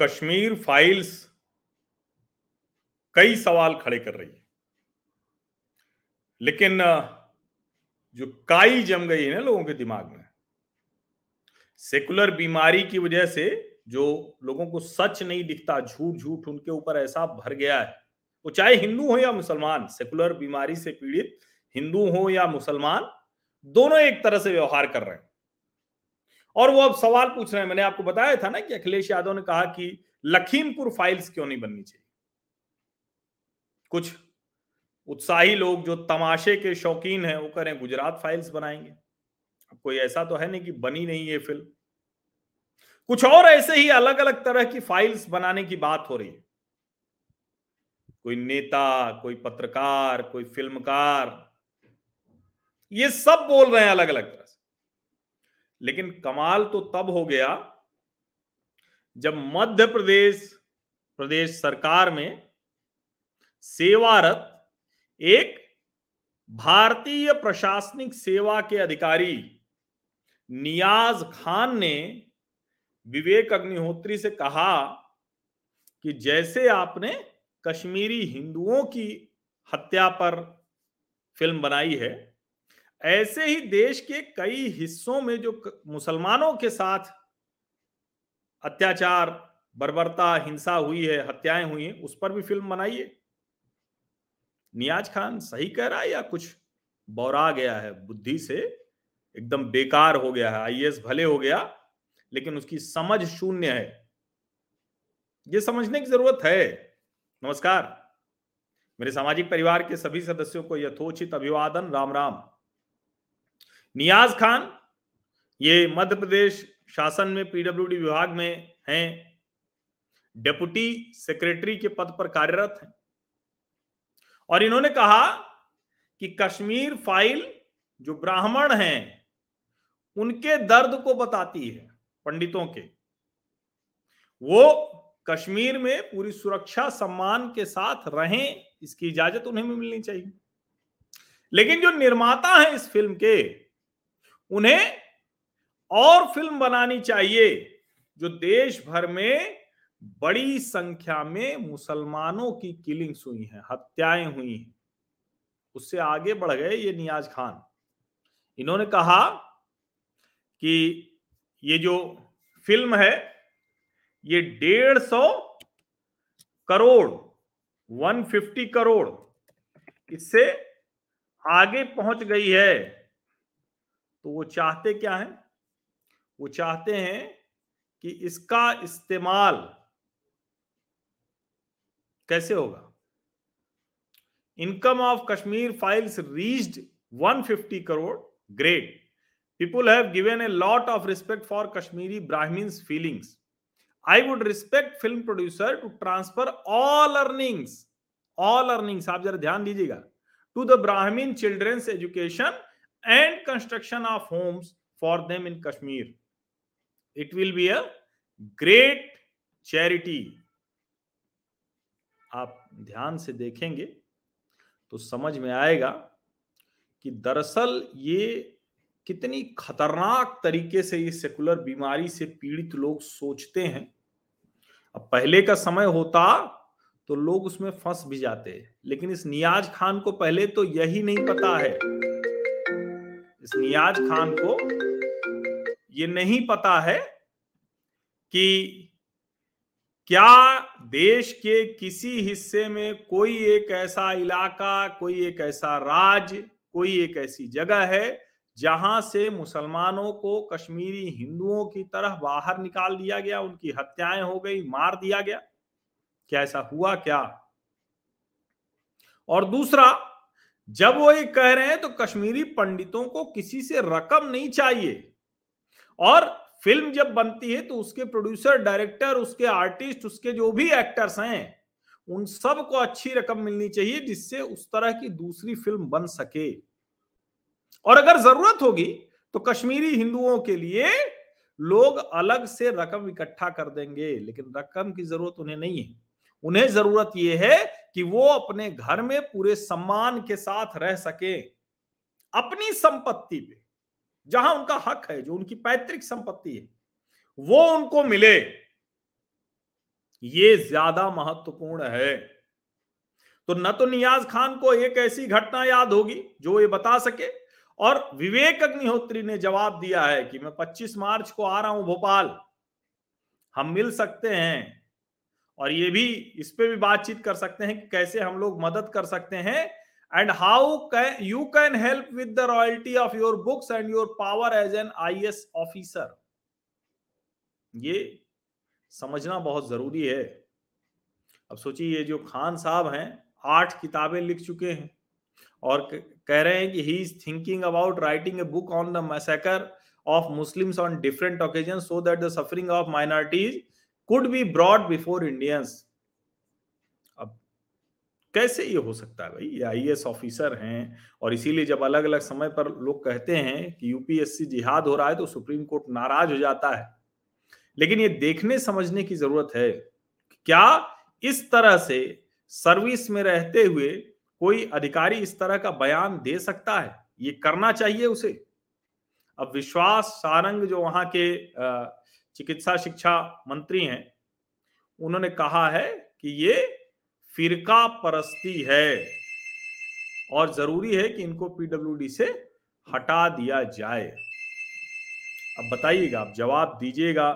Kashmir files कई सवाल खड़े कर रही है। लेकिन जो काई जम गई है ना लोगों के दिमाग में, सेकुलर बीमारी की वजह से जो लोगों को सच नहीं दिखता झूठ झूठ उनके ऊपर ऐसा भर गया है। वो चाहे हिंदू हो या मुसलमान, सेकुलर बीमारी से पीड़ित, हिंदू हो या मुसलमान, दोनों एक तरह से व्यवहार कर रहे हैं। और वो अब सवाल पूछ रहे हैं। मैंने आपको बताया था ना कि अखिलेश यादव ने कहा कि लखीमपुर फाइल्स क्यों नहीं बननी चाहिए? कुछ उत्साही लोग जो तमाशे के शौकीन हैं, वो करें, गुजरात फाइल्स बनाएँगे। अब कोई ऐसा तो है नहीं कि बनी नहीं ये फ़िल्म। कुछ और ऐसे ही अलग अलग तरह की फाइल्स बनाने की बात हो रही है। कोई नेता, कोई पत्रकार, कोई फिल्मकार, ये सब बोल रहे हैं अलग अलग तरह से। लेकिन कमाल तो तब हो गया जब मध्य प्रदेश प्रदेश सरकार में सेवारत एक भारतीय प्रशासनिक सेवा के अधिकारी नियाज खान ने विवेक अग्निहोत्री से कहा कि जैसे आपने कश्मीरी हिंदुओं की हत्या पर फ़िल्म बनाई है ऐसे ही देश के कई हिस्सों में जो मुसलमानों के साथ अत्याचार, बर्बरता, हिंसा हुई है, हत्याएँ हुई हैं, उस पर भी फ़िल्म बनाइए। नियाज खान सही कह रहा है या कुछ बौरा गया है? बुद्धि से एकदम बेकार हो गया है, आईएएस भले हो गया, लेकिन उसकी समझ शून्य है। ये समझने की ज़रूरत है। नमस्कार। मेरे सामाजिक परिवार के सभी सदस्यों को यथोचित अभिवादन। राम राम। नियाज खान, ये मध्य प्रदेश शासन में पीडब्ल्यूडी विभाग में हैं डेपुटी सेक्रेटरी के पद पर कार्यरत हैं। और इन्होंने कहा कि कश्मीर फ़ाइल जो ब्राह्मण हैं, उनके दर्द को बताती है पंडितों के। वो कश्मीर में पूरी सुरक्षा, सम्मान के साथ रहें, इसकी इजाज़त उन्हें भी मिलनी चाहिए। लेकिन जो निर्माता हैं इस फ़िल्म के उन्हें और फ़िल्म बनानी चाहिए, जो देश भर में बड़ी संख्या में मुसलमानों की किलिंग्स हुई हैं, हत्याएँ हुई हैं। उससे आगे बढ़ गए ये नियाज खान। इन्होंने कहा कि ये जो फ़िल्म है, ये डेढ़ सौ करोड़ 150 करोड़, इससे आगे पहुँच गई है। तो वो चाहते क्या है? वो चाहते हैं कि इसका इस्तेमाल कैसे होगा? Income of Kashmir Files reached 150 crore, great. People have given a lot of respect for Kashmiri Brahmins feelings. I would respect film producer to transfer all earnings all earnings, आप जरा ध्यान दीजिएगा। To the Brahmin childrens education and construction of homes for them in Kashmir it will be a great charity आप ध्यान से देखेंगे तो समझ में आएगा कि दरअसल ये कितनी खतरनाक तरीके से ये सेकुलर बीमारी से पीड़ित लोग सोचते हैं। अब पहले का समय होता तो लोग उसमें फंस भी जाते, लेकिन इस नियाज खान को पहले तो यही नहीं पता है। इस नियाज खान को ये नहीं पता है कि क्या देश के किसी हिस्से में कोई एक ऐसा इलाका, कोई एक ऐसा राज्य कोई एक ऐसी जगह है जहाँ से मुसलमानों को कश्मीरी हिंदुओं की तरह बाहर निकाल दिया गया, उनकी हत्याएँ हो गई, मार दिया गया? क्या ऐसा हुआ क्या? और दूसरा जब वो ये कह रहे हैं तो कश्मीरी पंडितों को किसी से रकम नहीं चाहिए। और फ़िल्म जब बनती है तो उसके प्रोड्यूसर डायरेक्टर उसके आर्टिस्ट उसके जो भी एक्टर्स हैं, उन सबको अच्छी रकम मिलनी चाहिए जिससे उस तरह की दूसरी फ़िल्म बन सके। और अगर ज़रूरत होगी तो कश्मीरी हिंदुओं के लिए लोग अलग से रकम इकट्ठा कर देंगे, लेकिन रकम की ज़रूरत उन्हें नहीं है। उन्हें ज़रूरत यह है कि वो अपने घर में पूरे सम्मान के साथ रह सके, अपनी संपत्ति पे, जहाँ उनका हक है, जो उनकी पैतृक संपत्ति है, वो उनको मिले। ये ज़्यादा महत्वपूर्ण है। तो न तो नियाज खान को एक ऐसी घटना याद होगी, जो ये बता सके, और विवेक अग्निहोत्री ने जवाब दिया है कि मैं 25 मार्च को आ रहा हूँ भोपाल। हम मिल सकते हैं। और ये भी, इस पे भी बातचीत कर सकते हैं कि कैसे हम लोग मदद कर सकते हैं। And how you can help with the royalty of your books and your power as an I officer ये समझना बहुत ज़रूरी है। अब सोचिए, ये जो खान साहब हैं, आठ किताबें लिख चुके हैं और कह रहे हैं कि he is thinking about writing a book on the massacre of Muslims on different occasion so that the suffering of minorities could be brought before Indians अब कैसे ये हो सकता है भाई? ये आई ऑफिसर हैं और इसीलिए जब अलग अलग समय पर लोग कहते हैं कि यूपीएससी जिहाद हो रहा है तो सुप्रीम कोर्ट नाराज़ हो जाता है। लेकिन ये देखने समझने की ज़रूरत है क्या इस तरह से सर्विस में रहते हुए कोई अधिकारी इस तरह का बयान दे सकता है? ये करना चाहिए उसे। अब विश्वास, सारंग जो वहाँ के चिकित्सा शिक्षा मंत्री हैं। उन्होंने कहा है कि ये फिरका परस्ती है और ज़रूरी है कि इनको पीडब्ल्यूडी से हटा दिया जाए। अब बताइएगा आप जवाब दीजिएगा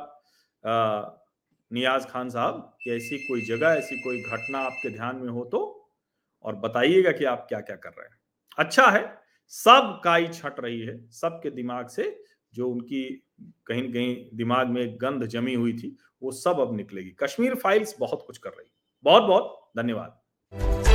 नियाज खान साहब कि ऐसी कोई जगह, ऐसी कोई घटना आपके ध्यान में हो तो और बताइएगा कि आप क्या क्या कर रहे हैं। अच्छा है, सब काई छट रही है, सबके दिमाग से जो उनकी कहीं ना कहीं दिमाग में गंध जमी हुई थी, वो सब अब निकलेगी। कश्मीर फाइल्स बहुत कुछ कर रही बहुत बहुत धन्यवाद।